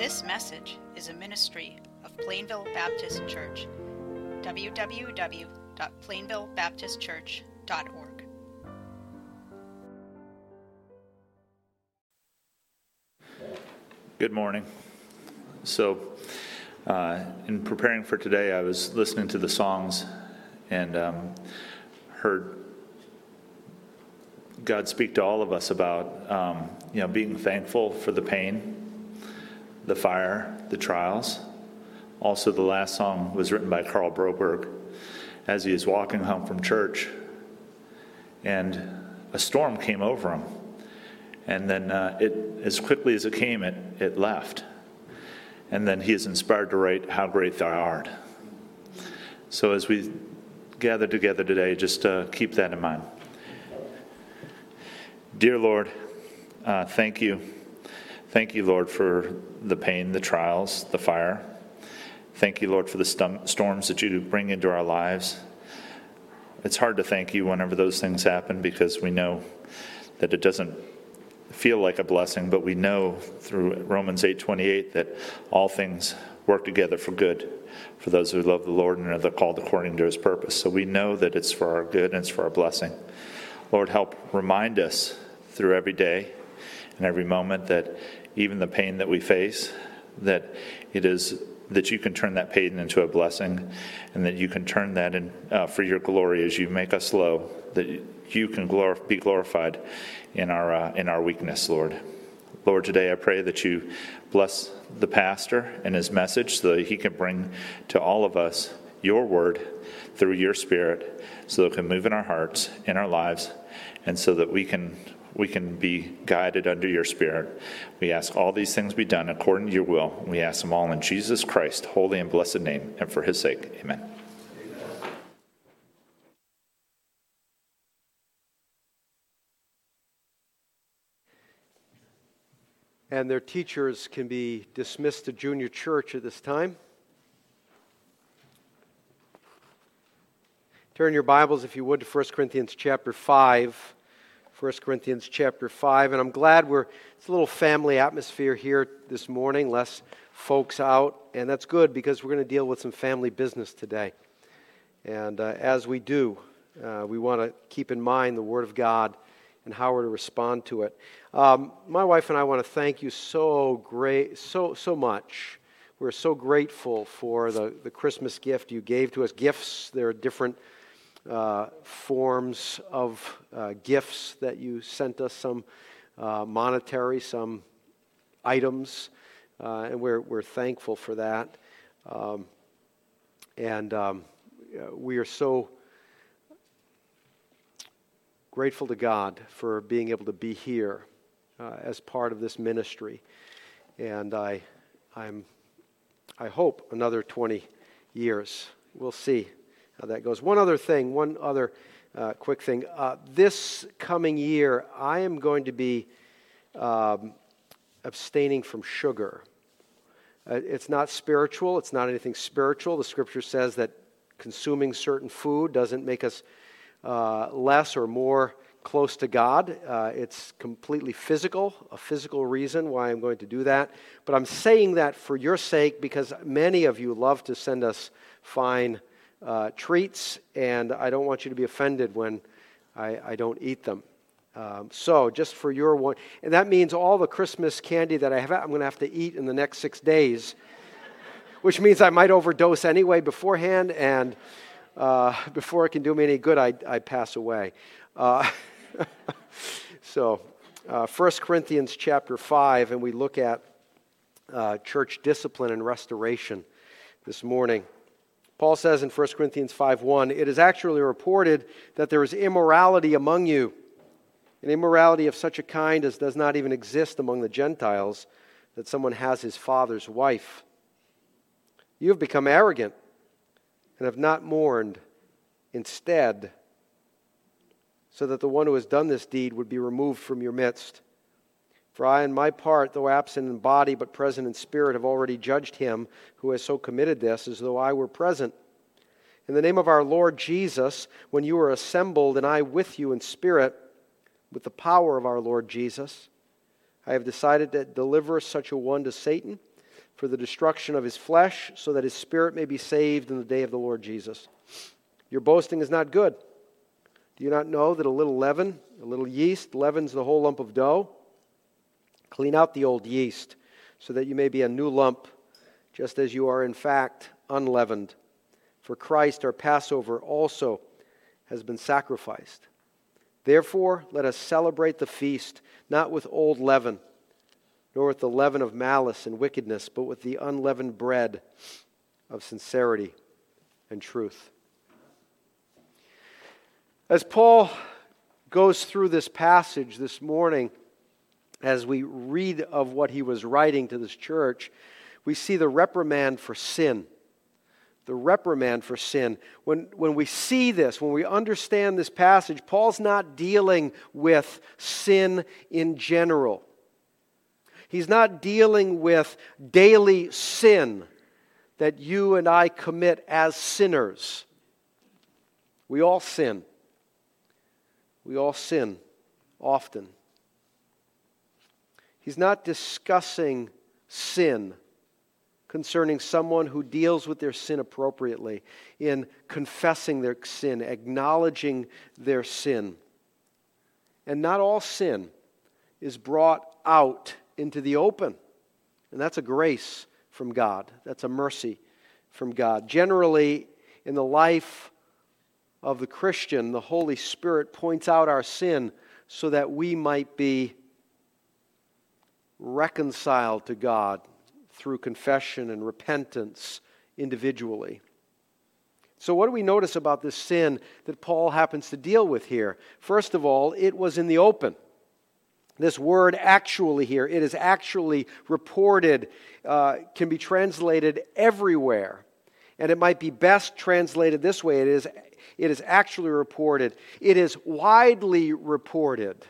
This message is a ministry of Plainville Baptist Church. www.plainvillebaptistchurch.org. Good morning. So, uh, in preparing for today, I was listening to the songs and um, heard God speak to all of us about um, you know being thankful for the pain, the fire, the trials. Also, the last song was written by Carl Boberg as he was walking home from church, and a storm came over him. And then, uh, it, as quickly as it came, it, it left. And then he is inspired to write, How Great Thou Art. So, as we gather together today, just uh, keep that in mind. Dear Lord, uh, thank you. Thank you, Lord, for the pain, the trials, the fire. Thank you, Lord, for the storms that you bring into our lives. It's hard to thank you whenever those things happen because we know that it doesn't feel like a blessing, but we know through Romans 8:28 that all things work together for good for those who love the Lord and are called according to his purpose. So we know that it's for our good and it's for our blessing. Lord, help remind us through every day and every moment that even the pain that we face, that it is that you can turn that pain into a blessing and that you can turn that in uh, for your glory as you make us low, that you can glor- be glorified in our, uh, in our weakness, Lord. Lord, today I pray that you bless the pastor and his message so that he can bring to all of us your word through your spirit so that it can move in our hearts, in our lives, and so that we can we can be guided under your spirit. We ask all these things be done according to your will. We ask them all in Jesus Christ, holy and blessed name, and for his sake. Amen. And their teachers can be dismissed to junior church at this time. Turn your Bibles, if you would, to 1 Corinthians chapter 5. 1 Corinthians chapter 5. And I'm glad we're, it's a little family atmosphere here this morning, less folks out. And that's good because we're going to deal with some family business today. And uh, as we do, uh, we want to keep in mind the Word of God and how we're to respond to it. Um, my wife and I want to thank you so great, so so much. We're so grateful for the, the Christmas gift you gave to us. Gifts, there are different uh, forms of uh, gifts that you sent us, some uh, monetary, some items, uh, and we're, we're thankful for that. Um, and um, we are so grateful to God for being able to be here uh, as part of this ministry. And I, I'm, I hope another 20 years. We'll see that goes. One other thing, one other uh, quick thing. Uh, this coming year, I am going to be um, abstaining from sugar. Uh, it's not spiritual, it's not anything spiritual. The scripture says that consuming certain food doesn't make us uh, less or more close to God. Uh, it's completely physical, a physical reason why I'm going to do that. But I'm saying that for your sake because many of you love to send us fine uh, treats, and I don't want you to be offended when I, I don't eat them. Um, so, just for your one, and that means all the Christmas candy that I have, I'm going to have to eat in the next six days, which means I might overdose anyway beforehand, and uh, before it can do me any good, I, I pass away. Uh, so, uh, 1 Corinthians chapter 5, and we look at uh, church discipline and restoration this morning. Paul says in 1 Corinthians 5:1, "It is actually reported that there is immorality among you, an immorality of such a kind as does not even exist among the Gentiles, that someone has his father's wife. You have become arrogant and have not mourned. Instead, so that the one who has done this deed would be removed from your midst. For I, in my part, though absent in body but present in spirit, have already judged him who has so committed this as though I were present. In the name of our Lord Jesus, when you are assembled, and I with you in spirit, with the power of our Lord Jesus, I have decided to deliver such a one to Satan, for the destruction of his flesh, so that his spirit may be saved in the day of the Lord Jesus. Your boasting is not good. Do you not know that a little leaven, a little yeast, leavens the whole lump of dough? Clean out the old yeast, so that you may be a new lump, just as you are in fact unleavened. For Christ, our Passover, also has been sacrificed. Therefore, let us celebrate the feast, not with old leaven, nor with the leaven of malice and wickedness, but with the unleavened bread of sincerity and truth. As Paul goes through this passage this morning, as we read of what he was writing to this church, we see the reprimand for sin. The reprimand for sin. When, when we see this, when we understand this passage, Paul's not dealing with sin in general. He's not dealing with daily sin that you and I commit as sinners. We all sin. We all sin often. He's not discussing sin concerning someone who deals with their sin appropriately, in confessing their sin, acknowledging their sin. And not all sin is brought out into the open. And that's a grace from God, that's a mercy from God. Generally, in the life of the Christian, the Holy Spirit points out our sin so that we might be reconciled to God through confession and repentance individually. So, what do we notice about this sin that Paul happens to deal with here? First of all, it was in the open. This word actually here, it is actually reported, uh, can be translated everywhere. And it might be best translated this way it is, it is actually reported, it is widely reported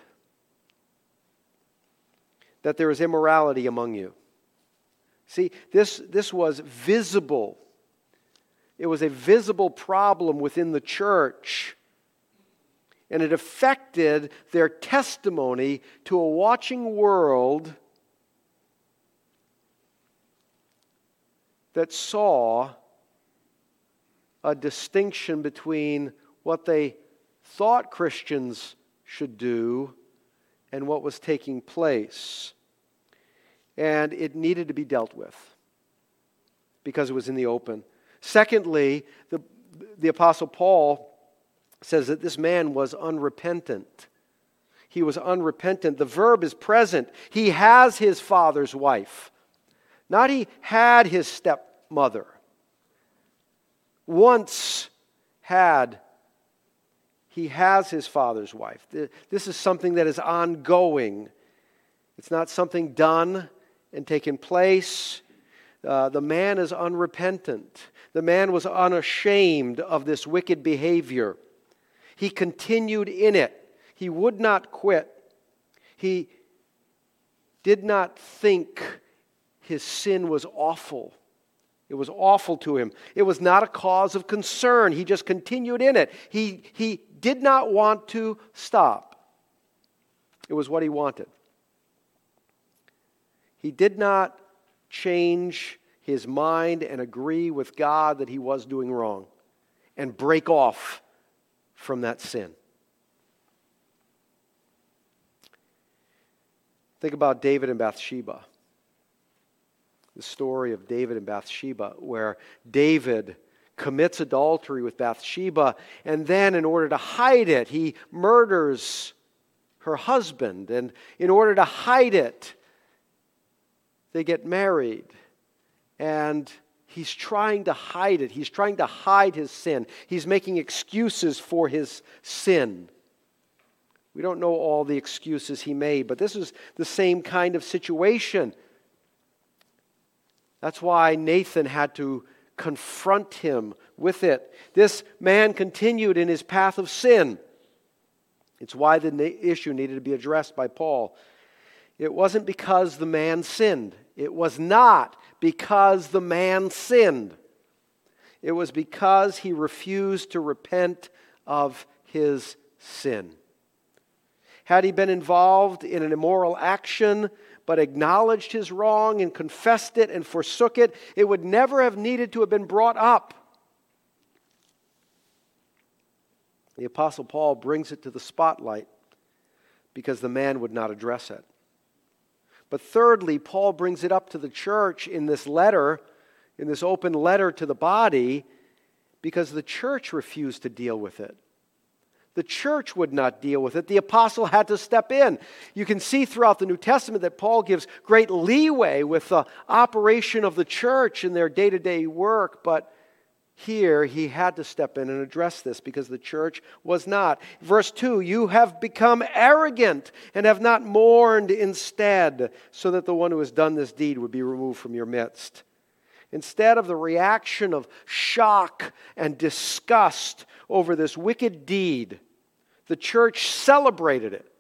that there is immorality among you. See, this, this was visible. It was a visible problem within the church and it affected their testimony to a watching world that saw a distinction between what they thought Christians should do and what was taking place. And it needed to be dealt with because it was in the open. Secondly, the, the Apostle Paul says that this man was unrepentant. He was unrepentant. The verb is present. He has his father's wife, not he had his stepmother. Once had, he has his father's wife. This is something that is ongoing. It's not something done and taken place. Uh, the man is unrepentant. The man was unashamed of this wicked behavior. He continued in it. He would not quit. He did not think his sin was awful. It was awful to him. It was not a cause of concern. He just continued in it. He, he did not want to stop. It was what he wanted. He did not change his mind and agree with God that he was doing wrong and break off from that sin. Think about David and Bathsheba. The story of David and Bathsheba, where David commits adultery with Bathsheba, and then, in order to hide it, he murders her husband. And in order to hide it, they get married. And He's trying to hide it. He's trying to hide his sin. He's making excuses for his sin. We don't know all the excuses he made, but this is the same kind of situation. That's why Nathan had to confront him with it. This man continued in his path of sin. It's why the issue needed to be addressed by Paul. It wasn't because the man sinned. It was not because the man sinned. It was because he refused to repent of his sin. Had he been involved in an immoral action, but acknowledged his wrong and confessed it and forsook it, it would never have needed to have been brought up. The Apostle Paul brings it to the spotlight because the man would not address it. But thirdly, Paul brings it up to the church in this letter, in this open letter to the body, because the church refused to deal with it. The church would not deal with it. The apostle had to step in. You can see throughout the New Testament that Paul gives great leeway with the operation of the church in their day to day work, but here he had to step in and address this because the church was not. Verse 2 You have become arrogant and have not mourned instead, so that the one who has done this deed would be removed from your midst. Instead of the reaction of shock and disgust over this wicked deed, the church celebrated it.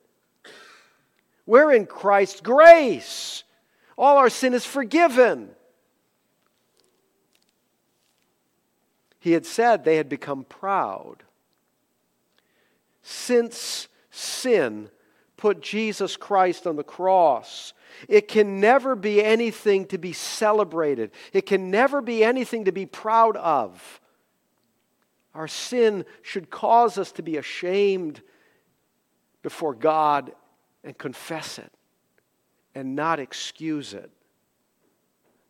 We're in Christ's grace. All our sin is forgiven. He had said they had become proud. Since sin put Jesus Christ on the cross, it can never be anything to be celebrated. It can never be anything to be proud of. Our sin should cause us to be ashamed before God and confess it and not excuse it,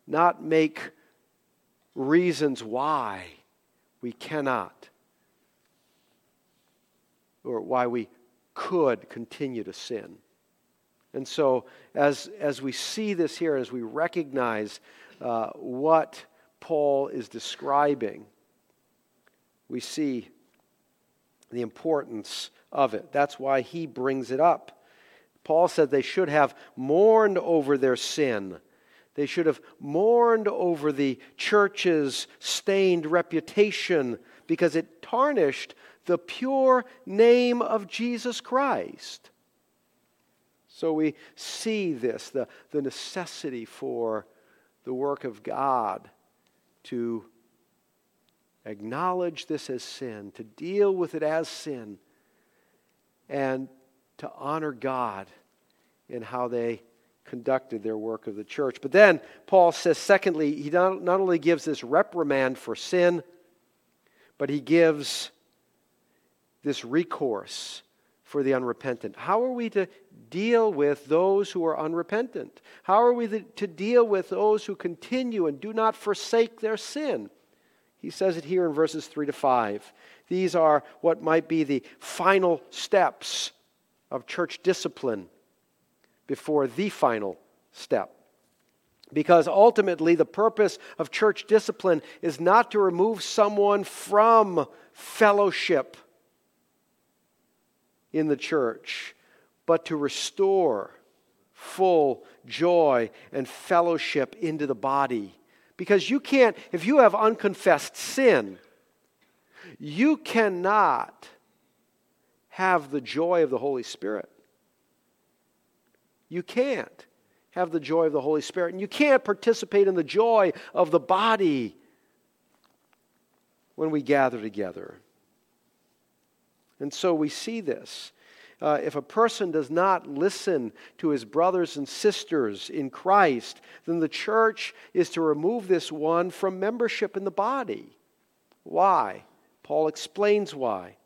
not make reasons why we cannot, or why we could continue to sin. And so, as, as we see this here, as we recognize uh, what Paul is describing, we see the importance of it. That's why he brings it up. Paul said they should have mourned over their sin they should have mourned over the church's stained reputation because it tarnished the pure name of Jesus Christ. So we see this the, the necessity for the work of God to acknowledge this as sin, to deal with it as sin, and to honor God in how they conducted their work of the church. But then Paul says, secondly, he not, only gives this reprimand for sin, but he gives this recourse for the unrepentant. How are we to deal with those who are unrepentant? How are we to deal with those who continue and do not forsake their sin? He says it here in verses 3 to 5. These are what might be the final steps of church discipline before the final step. Because ultimately, the purpose of church discipline is not to remove someone from fellowship in the church, but to restore full joy and fellowship into the body. Because you can't, if you have unconfessed sin, you cannot have the joy of the Holy Spirit. You can't have the joy of the Holy Spirit, and you can't participate in the joy of the body when we gather together. And so we see this. Uh, if a person does not listen to his brothers and sisters in Christ, then the church is to remove this one from membership in the body. Why? Paul explains why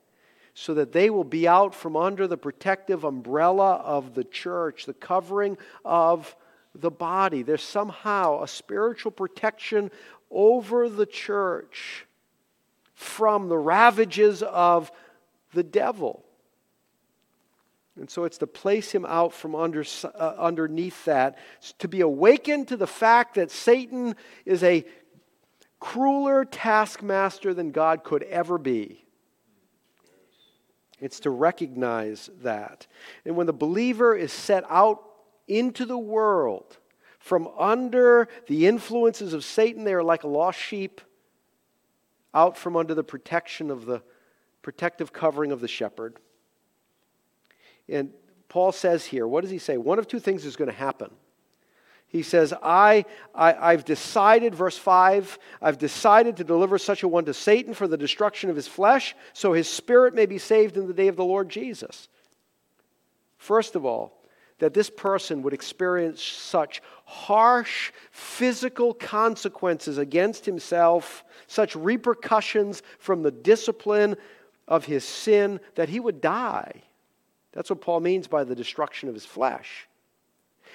so that they will be out from under the protective umbrella of the church, the covering of the body. There's somehow a spiritual protection over the church from the ravages of the devil. And so it's to place him out from under, uh, underneath that, to be awakened to the fact that Satan is a crueler taskmaster than God could ever be. It's to recognize that. And when the believer is set out into the world from under the influences of Satan, they are like a lost sheep out from under the protection of the protective covering of the shepherd. And Paul says here, what does he say? One of two things is going to happen. He says, I, I, have decided, verse 5, I've decided to deliver such a one to Satan for the destruction of his flesh, so his spirit may be saved in the day of the Lord Jesus. First of all, that this person would experience such harsh physical consequences against himself, such repercussions from the discipline of his sin, that he would die. That's what Paul means by the destruction of his flesh.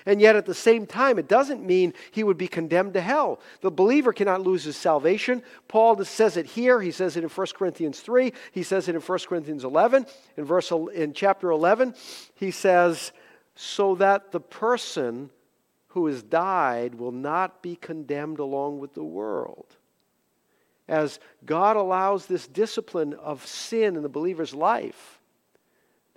And yet, at the same time, it doesn't mean he would be condemned to hell. The believer cannot lose his salvation. Paul says it here. He says it in 1 Corinthians 3. He says it in 1 Corinthians 11. In, verse, in chapter 11, he says, So that the person who has died will not be condemned along with the world. As God allows this discipline of sin in the believer's life,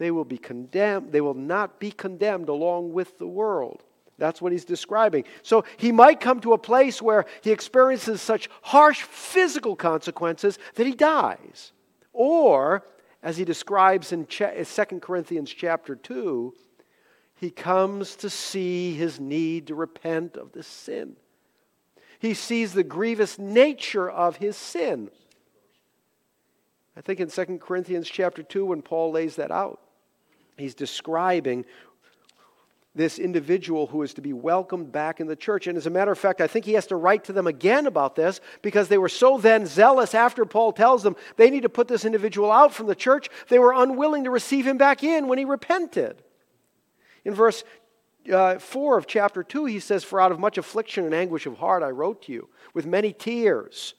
they will be condemned. They will not be condemned along with the world. That's what he's describing. So he might come to a place where he experiences such harsh physical consequences that he dies. Or, as he describes in 2 Corinthians chapter 2, he comes to see his need to repent of this sin. He sees the grievous nature of his sin. I think in 2 Corinthians chapter 2, when Paul lays that out, he's describing this individual who is to be welcomed back in the church. And as a matter of fact, I think he has to write to them again about this because they were so then zealous after Paul tells them they need to put this individual out from the church, they were unwilling to receive him back in when he repented. In verse uh, 4 of chapter 2, he says, For out of much affliction and anguish of heart I wrote to you, with many tears,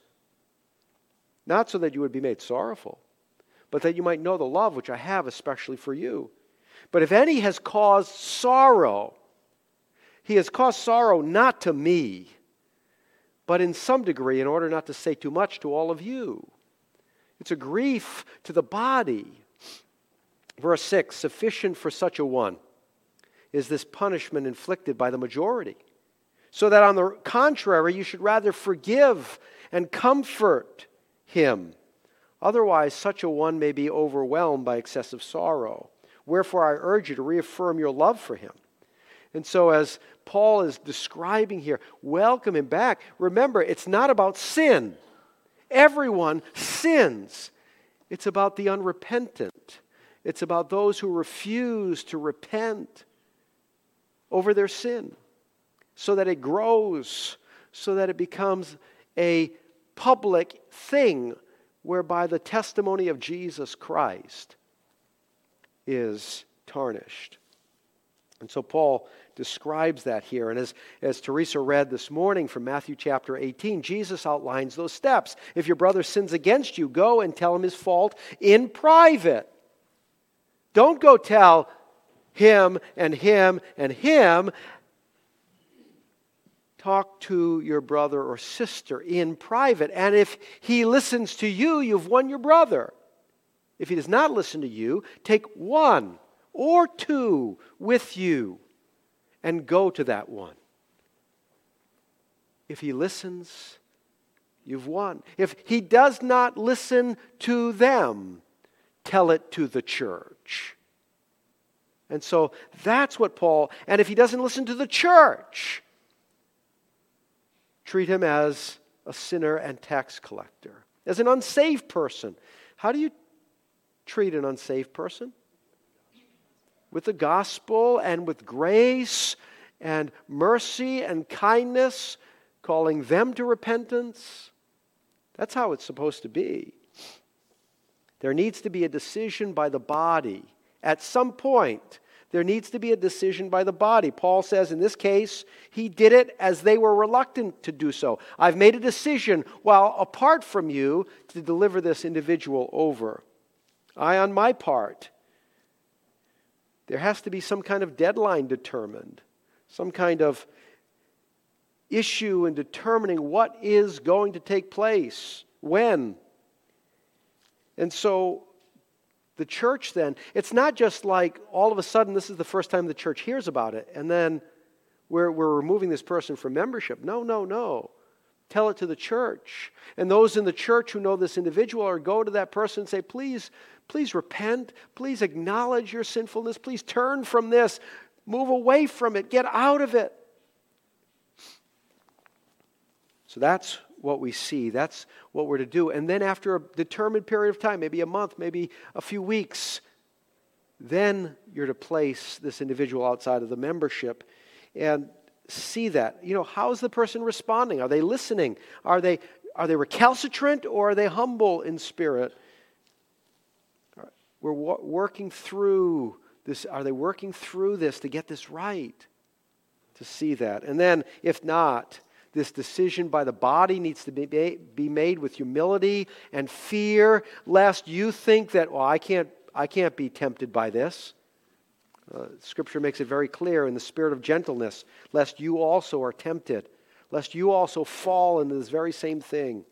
not so that you would be made sorrowful, but that you might know the love which I have especially for you. But if any has caused sorrow, he has caused sorrow not to me, but in some degree, in order not to say too much to all of you. It's a grief to the body. Verse 6 Sufficient for such a one is this punishment inflicted by the majority. So that on the contrary, you should rather forgive and comfort him. Otherwise, such a one may be overwhelmed by excessive sorrow. Wherefore, I urge you to reaffirm your love for him. And so, as Paul is describing here, welcome him back. Remember, it's not about sin. Everyone sins. It's about the unrepentant. It's about those who refuse to repent over their sin so that it grows, so that it becomes a public thing whereby the testimony of Jesus Christ is tarnished. And so Paul describes that here. And as, as Teresa read this morning from Matthew chapter 18, Jesus outlines those steps. If your brother sins against you, go and tell him his fault in private. Don't go tell him and him and him. Talk to your brother or sister in private. And if he listens to you, you've won your brother. If he does not listen to you, take one or two with you and go to that one. If he listens, you've won. If he does not listen to them, tell it to the church. And so that's what Paul, and if he doesn't listen to the church, treat him as a sinner and tax collector, as an unsaved person. How do you treat an unsaved person? With the gospel and with grace and mercy and kindness, calling them to repentance. That's how it's supposed to be. There needs to be a decision by the body at some point. There needs to be a decision by the body. Paul says in this case, he did it as they were reluctant to do so. I've made a decision while apart from you to deliver this individual over. I, on my part, there has to be some kind of deadline determined, some kind of issue in determining what is going to take place, when. And so the church then, it's not just like all of a sudden this is the first time the church hears about it and then we're, we're removing this person from membership. No, no, no. Tell it to the church. And those in the church who know this individual or go to that person and say, please, please repent. Please acknowledge your sinfulness. Please turn from this. Move away from it. Get out of it. So that's what we see. That's what we're to do. And then, after a determined period of time, maybe a month, maybe a few weeks, then you're to place this individual outside of the membership and see that. You know, how's the person responding? Are they listening? Are they, are they recalcitrant or are they humble in spirit? We're working through this. Are they working through this to get this right? To see that. And then, if not, this decision by the body needs to be, be made with humility and fear, lest you think that, well, I can't, I can't be tempted by this. Uh, scripture makes it very clear in the spirit of gentleness, lest you also are tempted, lest you also fall into this very same thing.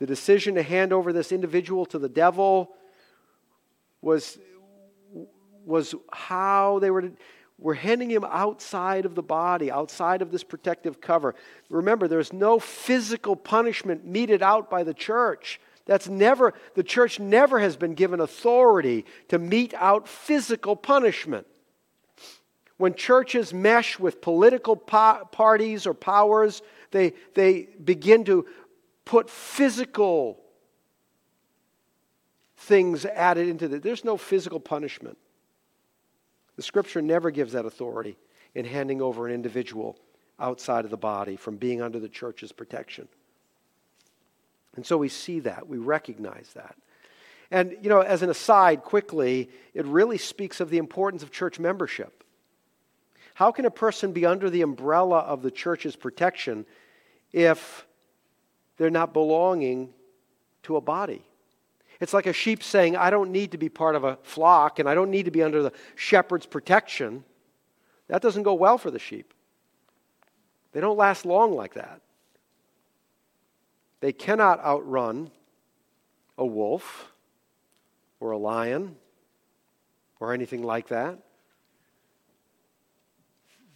The decision to hand over this individual to the devil was, was how they were. We're handing him outside of the body, outside of this protective cover. Remember, there's no physical punishment meted out by the church. That's never, the church never has been given authority to mete out physical punishment. When churches mesh with political po- parties or powers, they, they begin to put physical things added into it. There's no physical punishment. The scripture never gives that authority in handing over an individual outside of the body from being under the church's protection. And so we see that, we recognize that. And, you know, as an aside, quickly, it really speaks of the importance of church membership. How can a person be under the umbrella of the church's protection if they're not belonging to a body? It's like a sheep saying, I don't need to be part of a flock and I don't need to be under the shepherd's protection. That doesn't go well for the sheep. They don't last long like that. They cannot outrun a wolf or a lion or anything like that.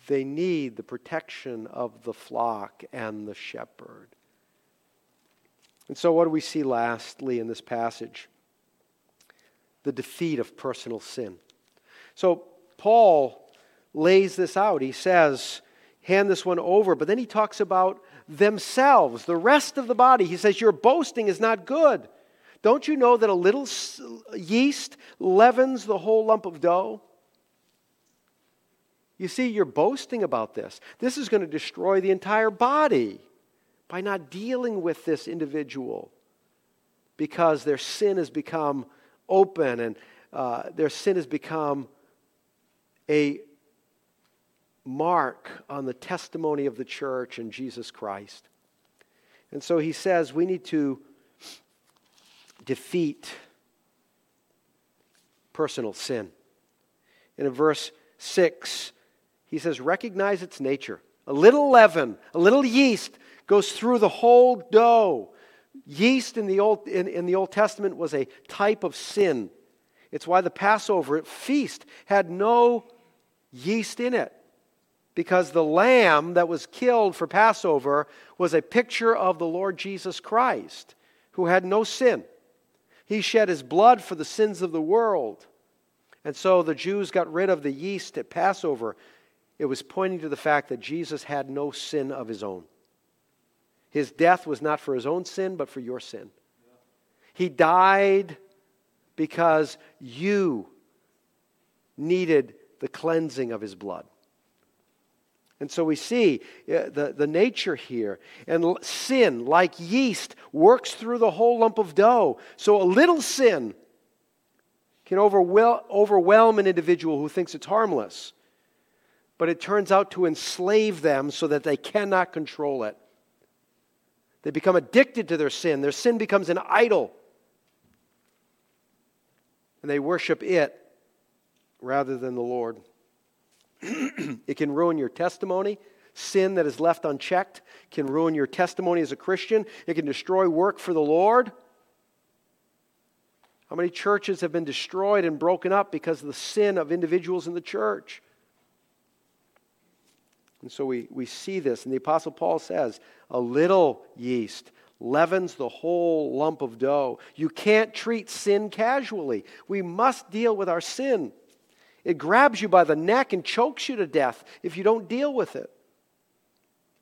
They need the protection of the flock and the shepherd. And so, what do we see lastly in this passage? The defeat of personal sin. So, Paul lays this out. He says, hand this one over, but then he talks about themselves, the rest of the body. He says, Your boasting is not good. Don't you know that a little yeast leavens the whole lump of dough? You see, you're boasting about this. This is going to destroy the entire body by not dealing with this individual because their sin has become open and uh, their sin has become a mark on the testimony of the church and Jesus Christ. And so he says we need to defeat personal sin. And in verse 6, he says, recognize its nature. A little leaven, a little yeast goes through the whole dough. Yeast in the Old, in, in the Old Testament was a type of sin. It's why the Passover feast had no yeast in it. Because the lamb that was killed for Passover was a picture of the Lord Jesus Christ, who had no sin. He shed his blood for the sins of the world. And so the Jews got rid of the yeast at Passover. It was pointing to the fact that Jesus had no sin of his own. His death was not for his own sin, but for your sin. He died because you needed the cleansing of his blood. And so we see uh, the, the nature here. And sin, like yeast, works through the whole lump of dough. So a little sin can overwhelm an individual who thinks it's harmless. But it turns out to enslave them so that they cannot control it. They become addicted to their sin. Their sin becomes an idol. And they worship it rather than the Lord. it can ruin your testimony. Sin that is left unchecked can ruin your testimony as a Christian. It can destroy work for the Lord. How many churches have been destroyed and broken up because of the sin of individuals in the church? And so we, we see this. And the Apostle Paul says, a little yeast leavens the whole lump of dough. You can't treat sin casually. We must deal with our sin. It grabs you by the neck and chokes you to death if you don't deal with it.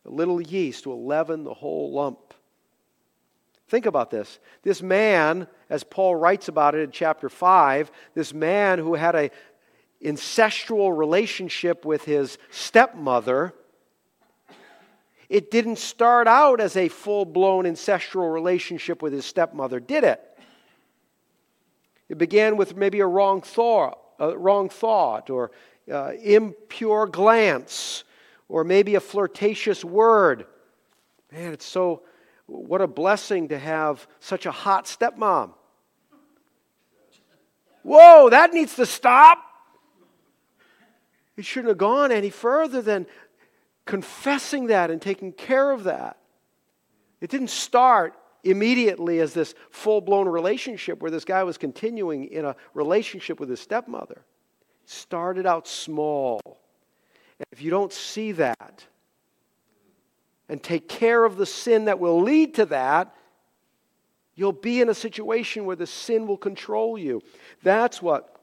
A little yeast will leaven the whole lump. Think about this. This man, as Paul writes about it in chapter 5, this man who had a incestual relationship with his stepmother, it didn't start out as a full blown incestual relationship with his stepmother, did it? It began with maybe a wrong thought, a wrong thought or uh, impure glance, or maybe a flirtatious word. Man, it's so, what a blessing to have such a hot stepmom. Whoa, that needs to stop. It shouldn't have gone any further than confessing that and taking care of that. It didn't start immediately as this full blown relationship where this guy was continuing in a relationship with his stepmother. It started out small. And if you don't see that and take care of the sin that will lead to that, you'll be in a situation where the sin will control you. That's what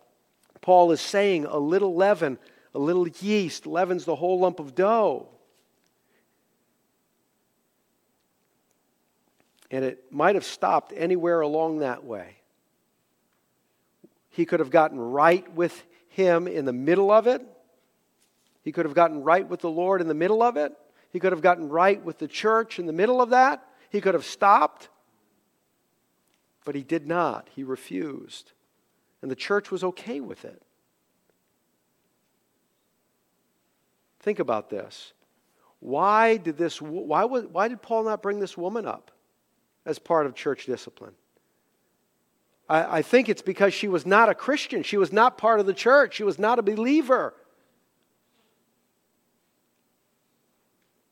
Paul is saying. A little leaven, a little yeast leavens the whole lump of dough. And it might have stopped anywhere along that way. He could have gotten right with him in the middle of it. He could have gotten right with the Lord in the middle of it. He could have gotten right with the church in the middle of that. He could have stopped. But he did not. He refused. And the church was okay with it. Think about this. Why did this why, was, why did Paul not bring this woman up? As part of church discipline. I, I think it's because she was not a Christian. She was not part of the church. She was not a believer.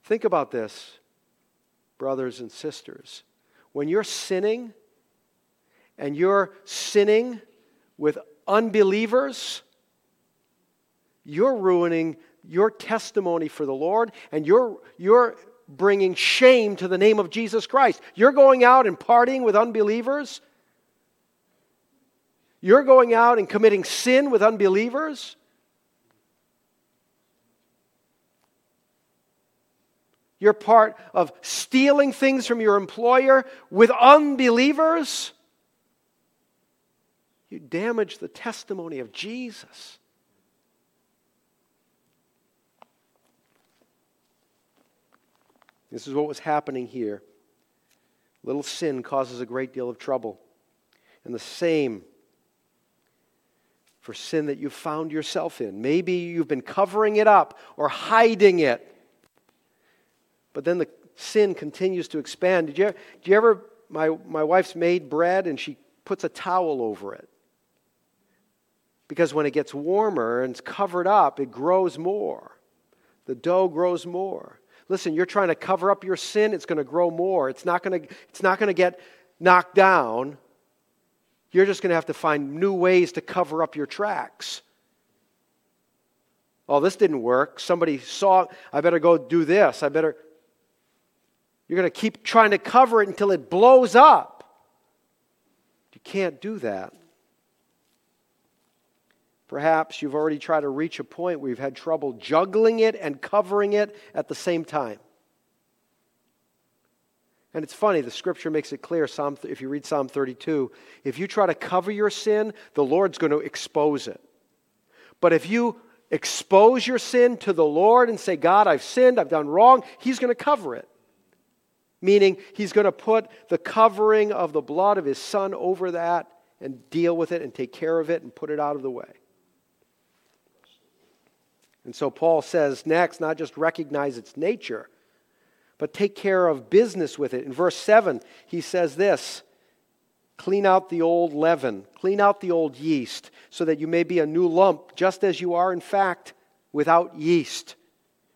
Think about this, brothers and sisters. When you're sinning and you're sinning with unbelievers, you're ruining your testimony for the Lord and you're, you're bringing shame to the name of Jesus Christ. You're going out and partying with unbelievers. You're going out and committing sin with unbelievers. You're part of stealing things from your employer with unbelievers. You damage the testimony of Jesus. This is what was happening here. Little sin causes a great deal of trouble. And the same for sin that you've found yourself in. Maybe you've been covering it up or hiding it. But then the sin continues to expand. Did you, did you ever, my, my wife's made bread and she puts a towel over it. Because when it gets warmer and it's covered up, it grows more. The dough grows more. Listen, you're trying to cover up your sin, it's going to grow more. It's not going to, it's not going to get knocked down. You're just going to have to find new ways to cover up your tracks. Oh, this didn't work. Somebody saw, I better go do this. I better. You're going to keep trying to cover it until it blows up. You can't do that. Perhaps you've already tried to reach a point where you've had trouble juggling it and covering it at the same time. And it's funny, the scripture makes it clear, Psalm, if you read Psalm 32, if you try to cover your sin, the Lord's going to expose it. But if you expose your sin to the Lord and say, God, I've sinned, I've done wrong, He's going to cover it. Meaning, He's going to put the covering of the blood of His Son over that and deal with it and take care of it and put it out of the way. And so Paul says next, not just recognize its nature, but take care of business with it. In verse 7, he says this Clean out the old leaven, clean out the old yeast, so that you may be a new lump, just as you are, in fact, without yeast.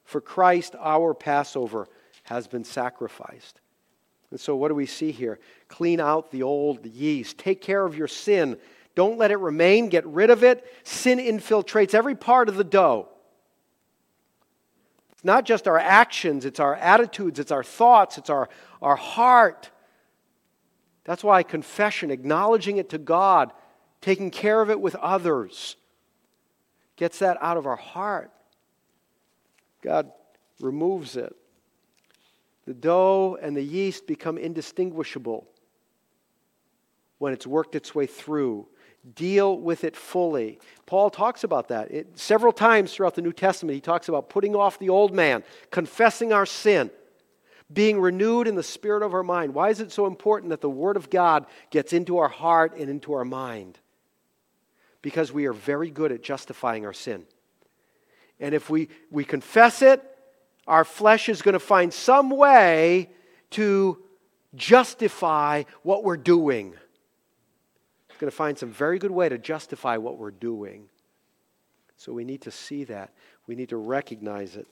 For Christ, our Passover, has been sacrificed. And so, what do we see here? Clean out the old yeast. Take care of your sin. Don't let it remain. Get rid of it. Sin infiltrates every part of the dough. It's not just our actions, it's our attitudes, it's our thoughts, it's our, our heart. That's why confession, acknowledging it to God, taking care of it with others, gets that out of our heart. God removes it. The dough and the yeast become indistinguishable. when it's worked its way through. Deal with it fully. Paul talks about that. It, several times throughout the New Testament, he talks about putting off the old man, confessing our sin, being renewed in the spirit of our mind. Why is it so important that the Word of God gets into our heart and into our mind? Because we are very good at justifying our sin. And if we, we confess it, our flesh is going to find some way to justify what we're doing. Going to find some very good way to justify what we're doing. So we need to see that. We need to recognize it.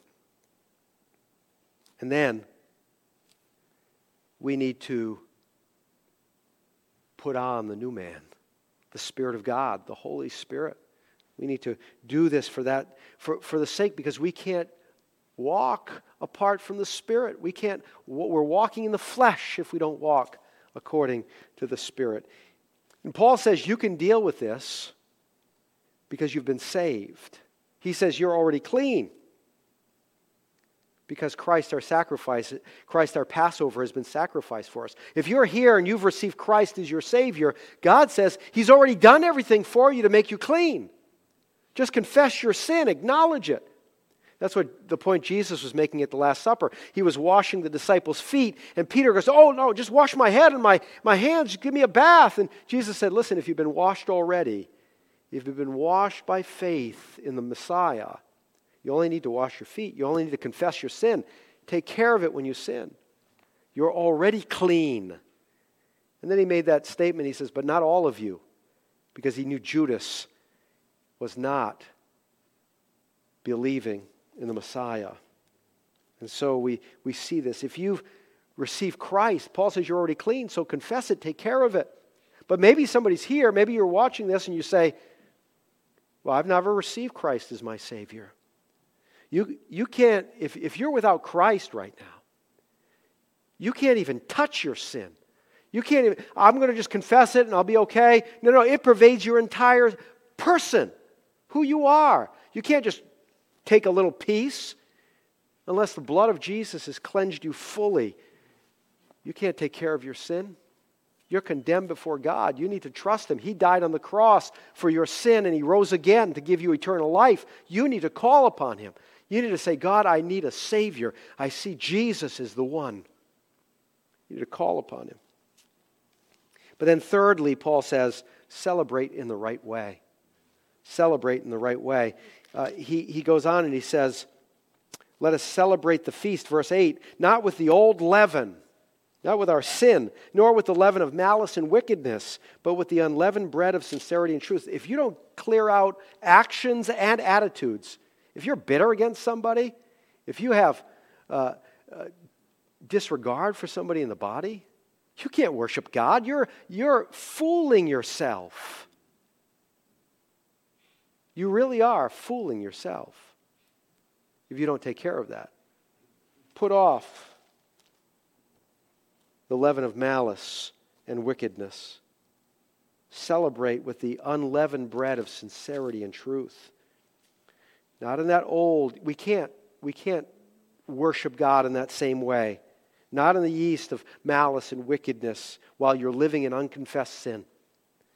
And then we need to put on the new man, the Spirit of God, the Holy Spirit. We need to do this for that, for, for the sake, because we can't walk apart from the Spirit. We can't, we're walking in the flesh if we don't walk according to the Spirit. And Paul says you can deal with this because you've been saved. He says you're already clean because Christ our sacrifice, Christ our Passover has been sacrificed for us. If you're here and you've received Christ as your Savior, God says He's already done everything for you to make you clean. Just confess your sin, acknowledge it. That's what the point Jesus was making at the Last Supper. He was washing the disciples' feet, and Peter goes, Oh, no, just wash my head and my, my hands, give me a bath. And Jesus said, Listen, if you've been washed already, if you've been washed by faith in the Messiah, you only need to wash your feet. You only need to confess your sin. Take care of it when you sin. You're already clean. And then he made that statement. He says, But not all of you, because he knew Judas was not believing in the Messiah. And so we, we see this. If you've received Christ, Paul says you're already clean, so confess it, take care of it. But maybe somebody's here, maybe you're watching this and you say, Well, I've never received Christ as my Savior. You, you can't, if, if you're without Christ right now, you can't even touch your sin. You can't even, I'm going to just confess it and I'll be okay. No, no, it pervades your entire person, who you are. You can't just take a little piece. Unless the blood of Jesus has cleansed you fully, you can't take care of your sin. You're condemned before God. You need to trust Him. He died on the cross for your sin and He rose again to give you eternal life. You need to call upon Him. You need to say, God, I need a Savior. I see Jesus is the one. You need to call upon Him. But then, thirdly, Paul says, celebrate in the right way. Celebrate in the right way uh, he, he goes on and he says, Let us celebrate the feast, verse 8, not with the old leaven, not with our sin, nor with the leaven of malice and wickedness, but with the unleavened bread of sincerity and truth. If you don't clear out actions and attitudes, if you're bitter against somebody, if you have uh, uh, disregard for somebody in the body, you can't worship God. You're, you're fooling yourself. You really are fooling yourself if you don't take care of that. Put off the leaven of malice and wickedness. Celebrate with the unleavened bread of sincerity and truth. Not in that old, we can't, we can't worship God in that same way. Not in the yeast of malice and wickedness while you're living in unconfessed sin.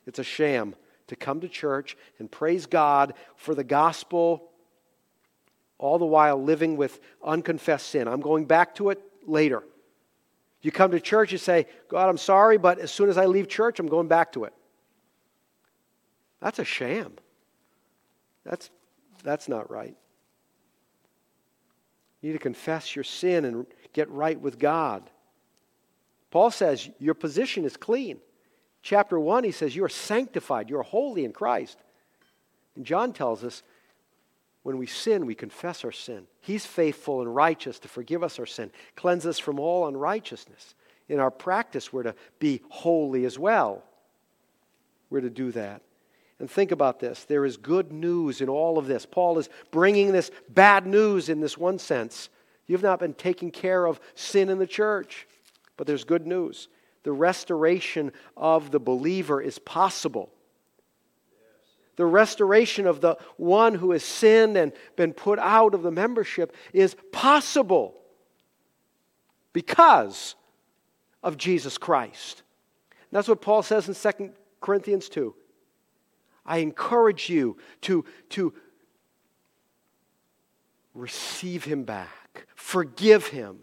It's a sham to come to church and praise God for the gospel, all the while living with unconfessed sin. I'm going back to it later. You come to church, you say, God, I'm sorry, but as soon as I leave church, I'm going back to it. That's a sham. That's, that's not right. You need to confess your sin and get right with God. Paul says your position is clean. Chapter 1, he says, You are sanctified, you're holy in Christ. And John tells us, when we sin, we confess our sin. He's faithful and righteous to forgive us our sin, cleanse us from all unrighteousness. In our practice, we're to be holy as well. We're to do that. And think about this there is good news in all of this. Paul is bringing this bad news in this one sense. You've not been taking care of sin in the church, but there's good news the restoration of the believer is possible. The restoration of the one who has sinned and been put out of the membership is possible because of Jesus Christ. that's what Paul says in 2 Corinthians 2. I encourage you to, to receive him back, forgive him,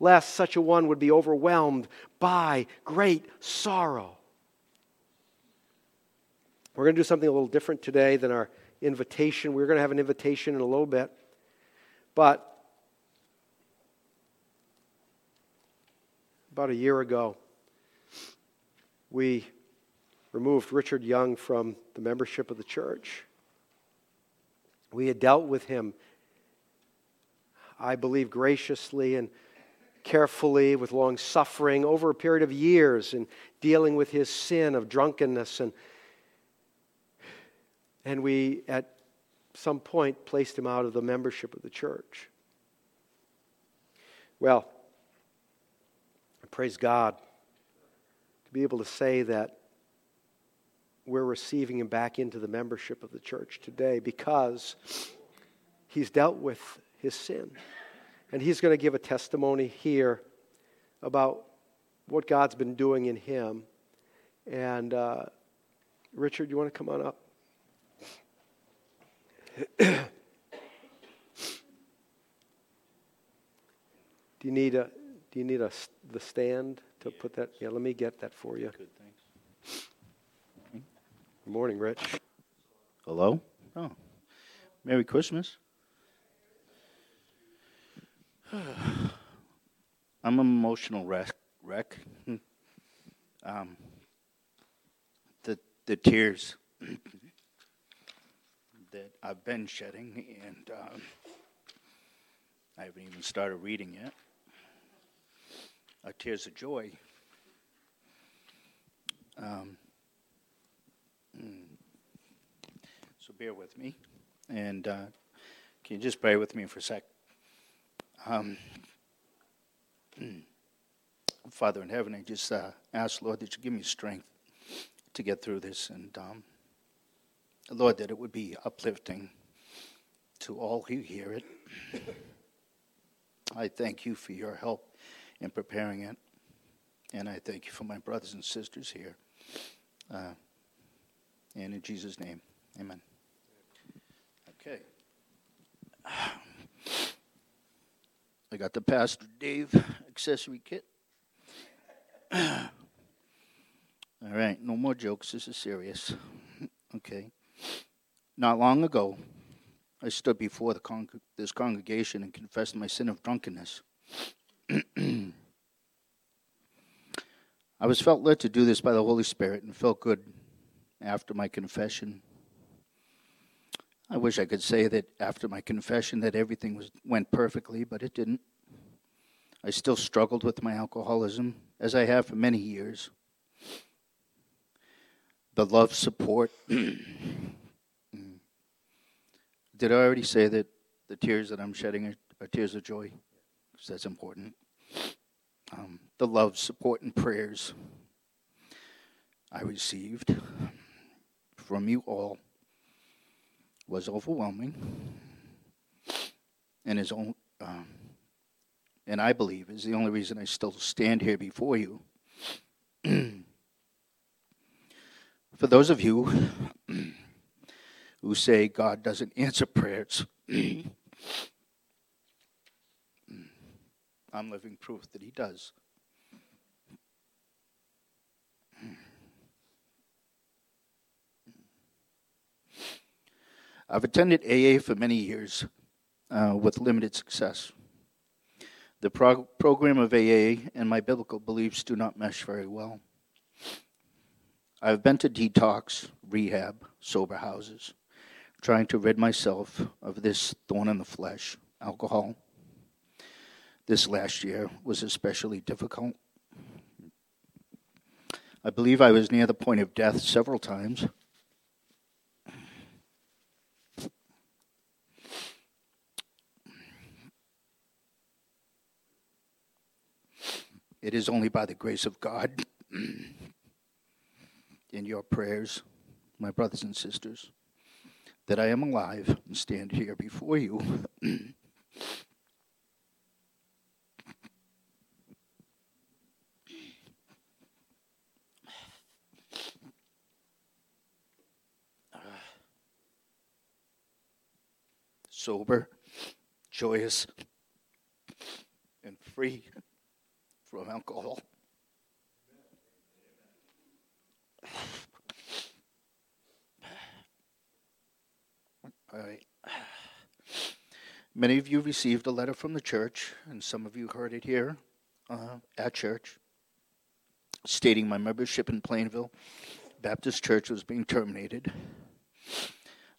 lest such a one would be overwhelmed by great sorrow. We're going to do something a little different today than our invitation. We're going to have an invitation in a little bit. But about a year ago, we removed Richard Young from the membership of the church. We had dealt with him, I believe, graciously and carefully, with long suffering, over a period of years, in dealing with his sin of drunkenness. And, and we, at some point, placed him out of the membership of the church. Well, I praise God to be able to say that we're receiving him back into the membership of the church today because he's dealt with his sin. And he's going to give a testimony here about what God's been doing in him. And uh, Richard, you want to come on up? do you need a do you need a the stand to put that? Yeah, let me get that for you. Good, thanks. Good morning, Rich. Hello? Oh, Merry Christmas. I'm an emotional wreck. wreck. um, the, the tears that I've been shedding, and um, I haven't even started reading yet, are tears of joy. Um, mm. So bear with me, and uh, can you just pray with me for a sec? Um, Father in heaven, I just uh, ask, Lord, that you give me strength to get through this, and um, Lord, that it would be uplifting to all who hear it. I thank you for your help in preparing it, and I thank you for my brothers and sisters here. Uh, and in Jesus' name, amen. Okay. I got the Pastor Dave accessory kit. All right, no more jokes. This is serious. Okay. Not long ago, I stood before con- this congregation and confessed my sin of drunkenness. I was felt led to do this by the Holy Spirit and felt good after my confession. I wish I could say that after my confession that everything was, went perfectly, but it didn't. I still struggled with my alcoholism, as I have for many years. The love, support. Did I already say that the tears that I'm shedding are, are tears of joy? Because that's important. Um, the love, support, and prayers I received from you all was overwhelming, and is only, um, and I believe is the only reason I still stand here before you. For those of you who say God doesn't answer prayers, I'm living proof that He does. I've attended AA for many years uh, with limited success. The prog- program of AA and my biblical beliefs do not mesh very well. I've been to detox, rehab, sober houses, trying to rid myself of this thorn in the flesh, alcohol. This last year was especially difficult. I believe I was near the point of death several times. It is only by the grace of God in your prayers, my brothers and sisters, that I am alive and stand here before you. sober, joyous, and free from alcohol. Many of you received a letter from the church, and some of you heard it here uh, at church, stating my membership in Plainville Baptist Church was being terminated.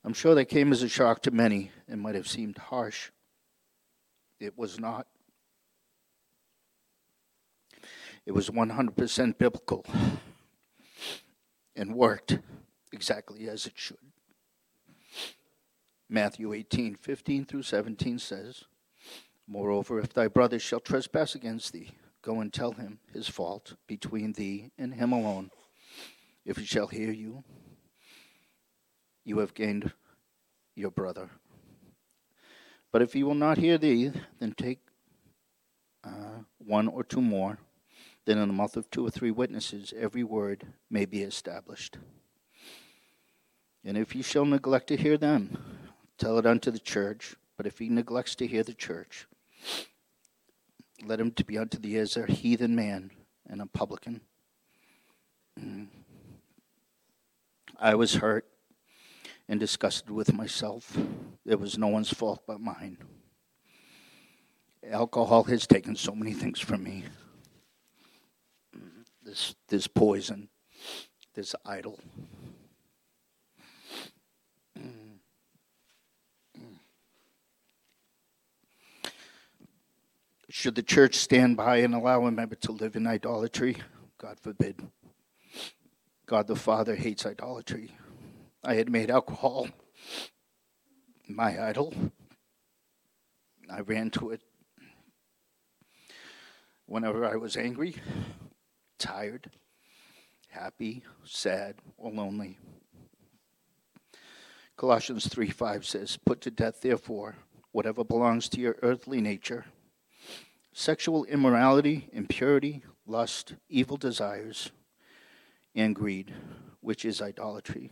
I'm sure that came as a shock to many and might have seemed harsh. It was not. It was 100% biblical and worked exactly as it should. Matthew 18, 15 through 17 says, Moreover, if thy brother shall trespass against thee, go and tell him his fault between thee and him alone. If he shall hear you, you have gained your brother. But if he will not hear thee, then take uh, one or two more. Then in the mouth of two or three witnesses, every word may be established. And if he shall neglect to hear them, Tell it unto the church. But if he neglects to hear the church, let him to be unto thee as a heathen man and a publican. Mm. I was hurt and disgusted with myself. It was no one's fault but mine. Alcohol has taken so many things from me. This, this poison, this idol. Should the church stand by and allow a member to live in idolatry? God forbid. God the Father hates idolatry. I had made alcohol my idol. I ran to it whenever I was angry, tired, happy, sad, or lonely. Colossians 3 5 says, Put to death, therefore, whatever belongs to your earthly nature sexual immorality, impurity, lust, evil desires, and greed, which is idolatry.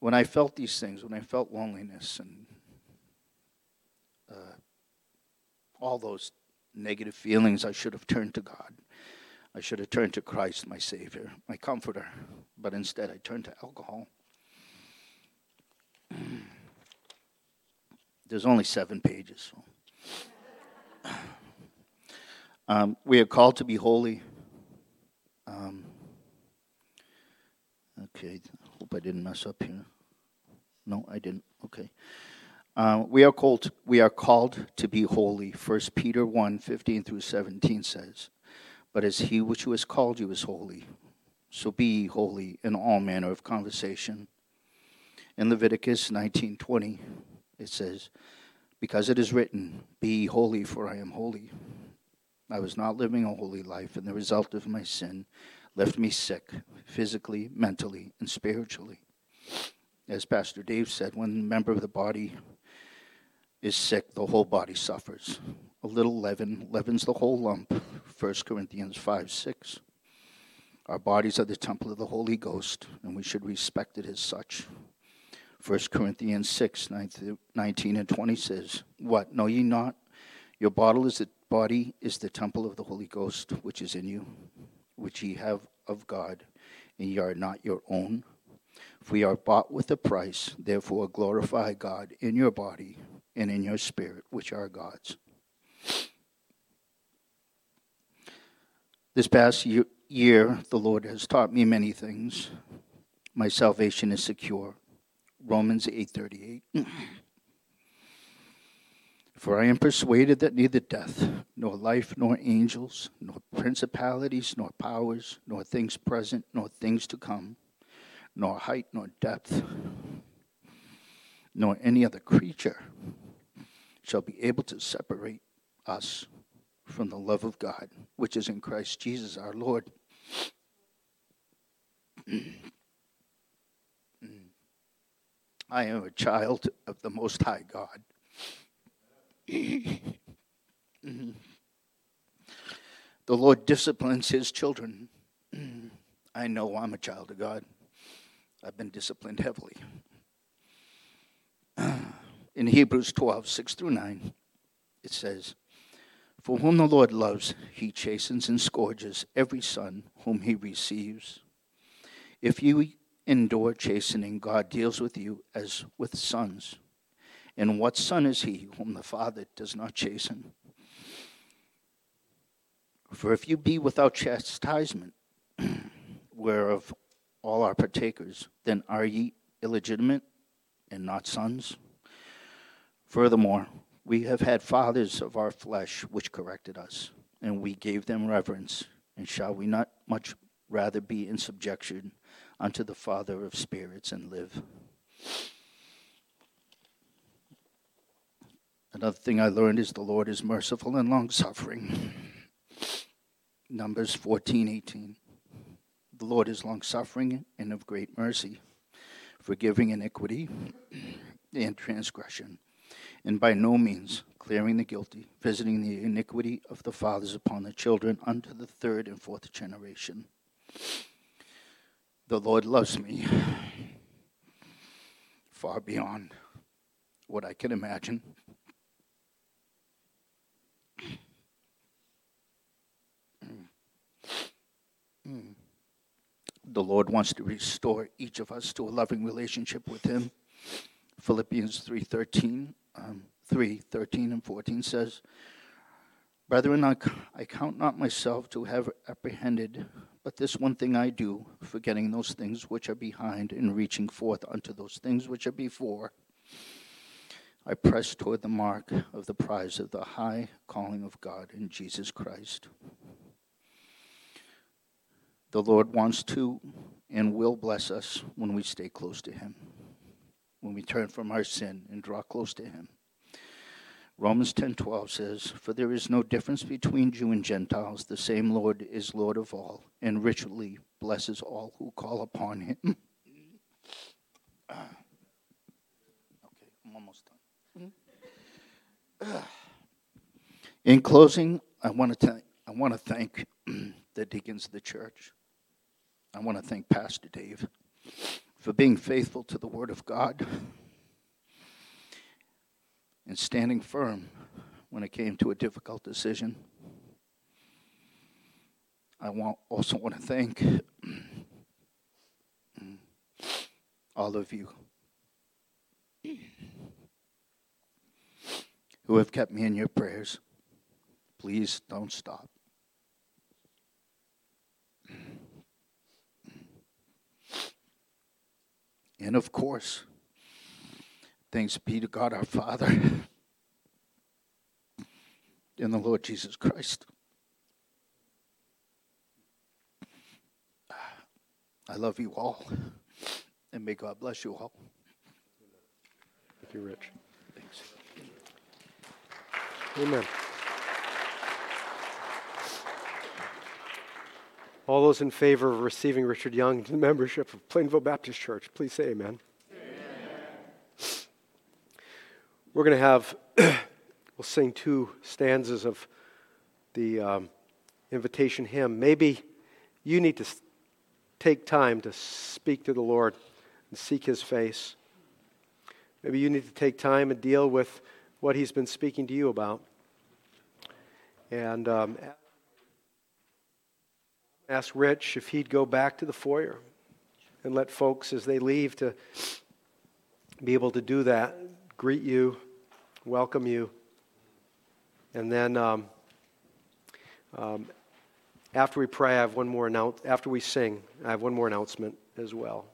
When I felt these things, when I felt loneliness and uh, all those negative feelings, I should have turned to God. I should have turned to Christ, my Savior, my Comforter. But instead, I turned to alcohol. There's only seven pages. So. Um, we are called to be holy. Um, okay, hope I didn't mess up here. No, I didn't. Okay. Uh, we are called we are called to be holy. First Peter 1, 15 through 17 says, But as he which has called you is holy, so be holy in all manner of conversation. In Leviticus 19:20, it says, because it is written, Be holy, for I am holy. I was not living a holy life, and the result of my sin left me sick, physically, mentally, and spiritually. As Pastor Dave said, when a member of the body is sick, the whole body suffers. A little leaven leavens the whole lump. 1 Corinthians 5 6. Our bodies are the temple of the Holy Ghost, and we should respect it as such. 1 Corinthians 6, 19 and 20 says, What, know ye not? Your body is the body is the temple of the Holy Ghost, which is in you, which ye have of God, and ye are not your own. For ye are bought with a price, therefore glorify God in your body and in your spirit, which are God's. This past year, the Lord has taught me many things. My salvation is secure. Romans 8:38. For I am persuaded that neither death, nor life, nor angels, nor principalities, nor powers, nor things present, nor things to come, nor height, nor depth, nor any other creature shall be able to separate us from the love of God, which is in Christ Jesus our Lord. I am a child of the Most High God. the Lord disciplines His children. I know I'm a child of God. I've been disciplined heavily. In Hebrews 12, 6 through 9, it says, For whom the Lord loves, he chastens and scourges every son whom he receives. If you endure chastening, God deals with you as with sons. And what son is he whom the Father does not chasten? For if you be without chastisement, whereof all are partakers, then are ye illegitimate and not sons? Furthermore, we have had fathers of our flesh which corrected us, and we gave them reverence. And shall we not much rather be in subjection unto the Father of spirits and live? Another thing I learned is the Lord is merciful and long suffering. Numbers 14 18. The Lord is long suffering and of great mercy, forgiving iniquity and transgression, and by no means clearing the guilty, visiting the iniquity of the fathers upon the children unto the third and fourth generation. The Lord loves me far beyond what I can imagine. The Lord wants to restore each of us to a loving relationship with Him. Philippians 3.13, um, 3, 13 and 14 says, Brethren, I, I count not myself to have apprehended, but this one thing I do, forgetting those things which are behind and reaching forth unto those things which are before. I press toward the mark of the prize of the high calling of God in Jesus Christ. The Lord wants to and will bless us when we stay close to Him, when we turn from our sin and draw close to Him. Romans 10:12 says, "For there is no difference between Jew and Gentiles; the same Lord is Lord of all, and richly blesses all who call upon Him." Ah. okay, I'm almost done. In closing, I want to I want to thank the deacons of the church. I want to thank Pastor Dave for being faithful to the Word of God and standing firm when it came to a difficult decision. I want, also want to thank all of you who have kept me in your prayers. Please don't stop. And of course, thanks be to God our Father and the Lord Jesus Christ. I love you all, and may God bless you all. Thank you, Rich. Thanks. Amen. All those in favor of receiving Richard Young into the membership of Plainville Baptist Church, please say amen. amen. We're going to have, we'll sing two stanzas of the um, invitation hymn. Maybe you need to take time to speak to the Lord and seek his face. Maybe you need to take time and deal with what he's been speaking to you about. And um, ask Rich if he'd go back to the foyer and let folks, as they leave, to be able to do that, greet you, welcome you. And then um, um, after we pray, I have one more announce. After we sing, I have one more announcement as well.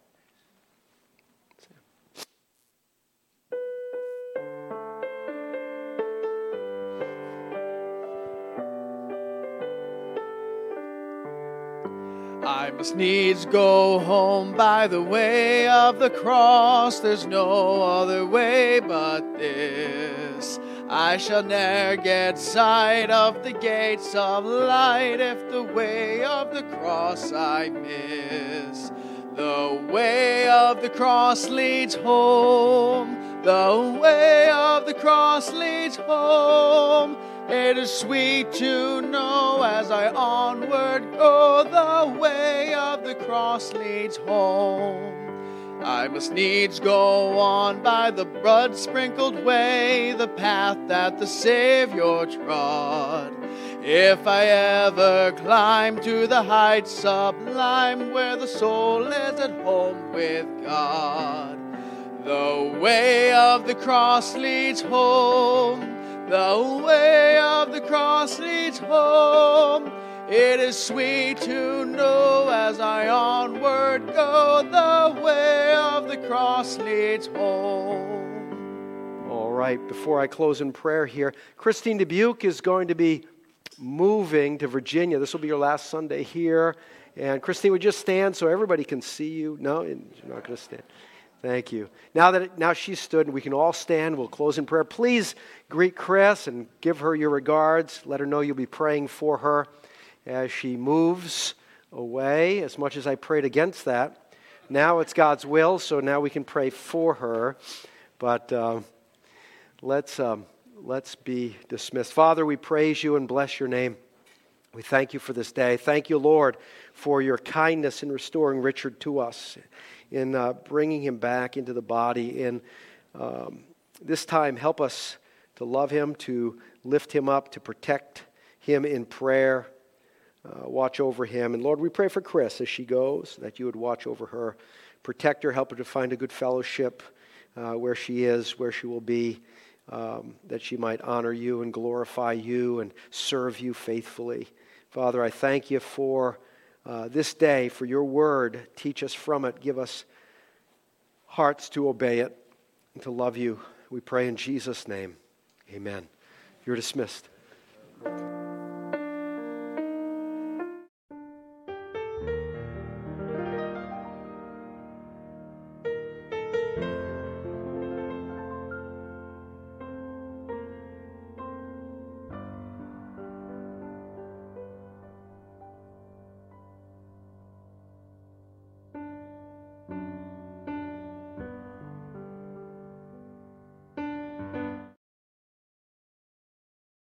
Must needs go home by the way of the cross. There's no other way but this. I shall ne'er get sight of the gates of light if the way of the cross I miss. The way of the cross leads home. The way of the cross leads home. It is sweet to know as I onward go, the way cross leads home. I must needs go on by the blood sprinkled way, the path that the Savior trod. If I ever climb to the heights sublime where the soul is at home with God, the way of the cross leads home. The way of the cross leads home. It is sweet to know as I onward go, the way of the cross leads home. All right, before I close in prayer here, Christine Dubuque is going to be moving to Virginia. This will be your last Sunday here. And Christine, would just stand so everybody can see you? No, you're not going to stand. Thank you. Now that now she's stood and we can all stand, we'll close in prayer. Please greet Chris and give her your regards. Let her know you'll be praying for her as she moves away, as much as I prayed against that. Now it's God's will, so now we can pray for her. But uh, let's, um, let's be dismissed. Father, we praise you and bless your name. We thank you for this day. Thank you, Lord, for your kindness in restoring Richard to us, in uh, bringing him back into the body. In um, this time, help us to love him, to lift him up, to protect him in prayer uh, watch over him. And Lord, we pray for Chris as she goes, that you would watch over her, protect her, help her to find a good fellowship uh, where she is, where she will be, um, that she might honor you and glorify you and serve you faithfully. Father, I thank you for uh, this day, for your word. Teach us from it. Give us hearts to obey it and to love you. We pray in Jesus' name. Amen. You're dismissed.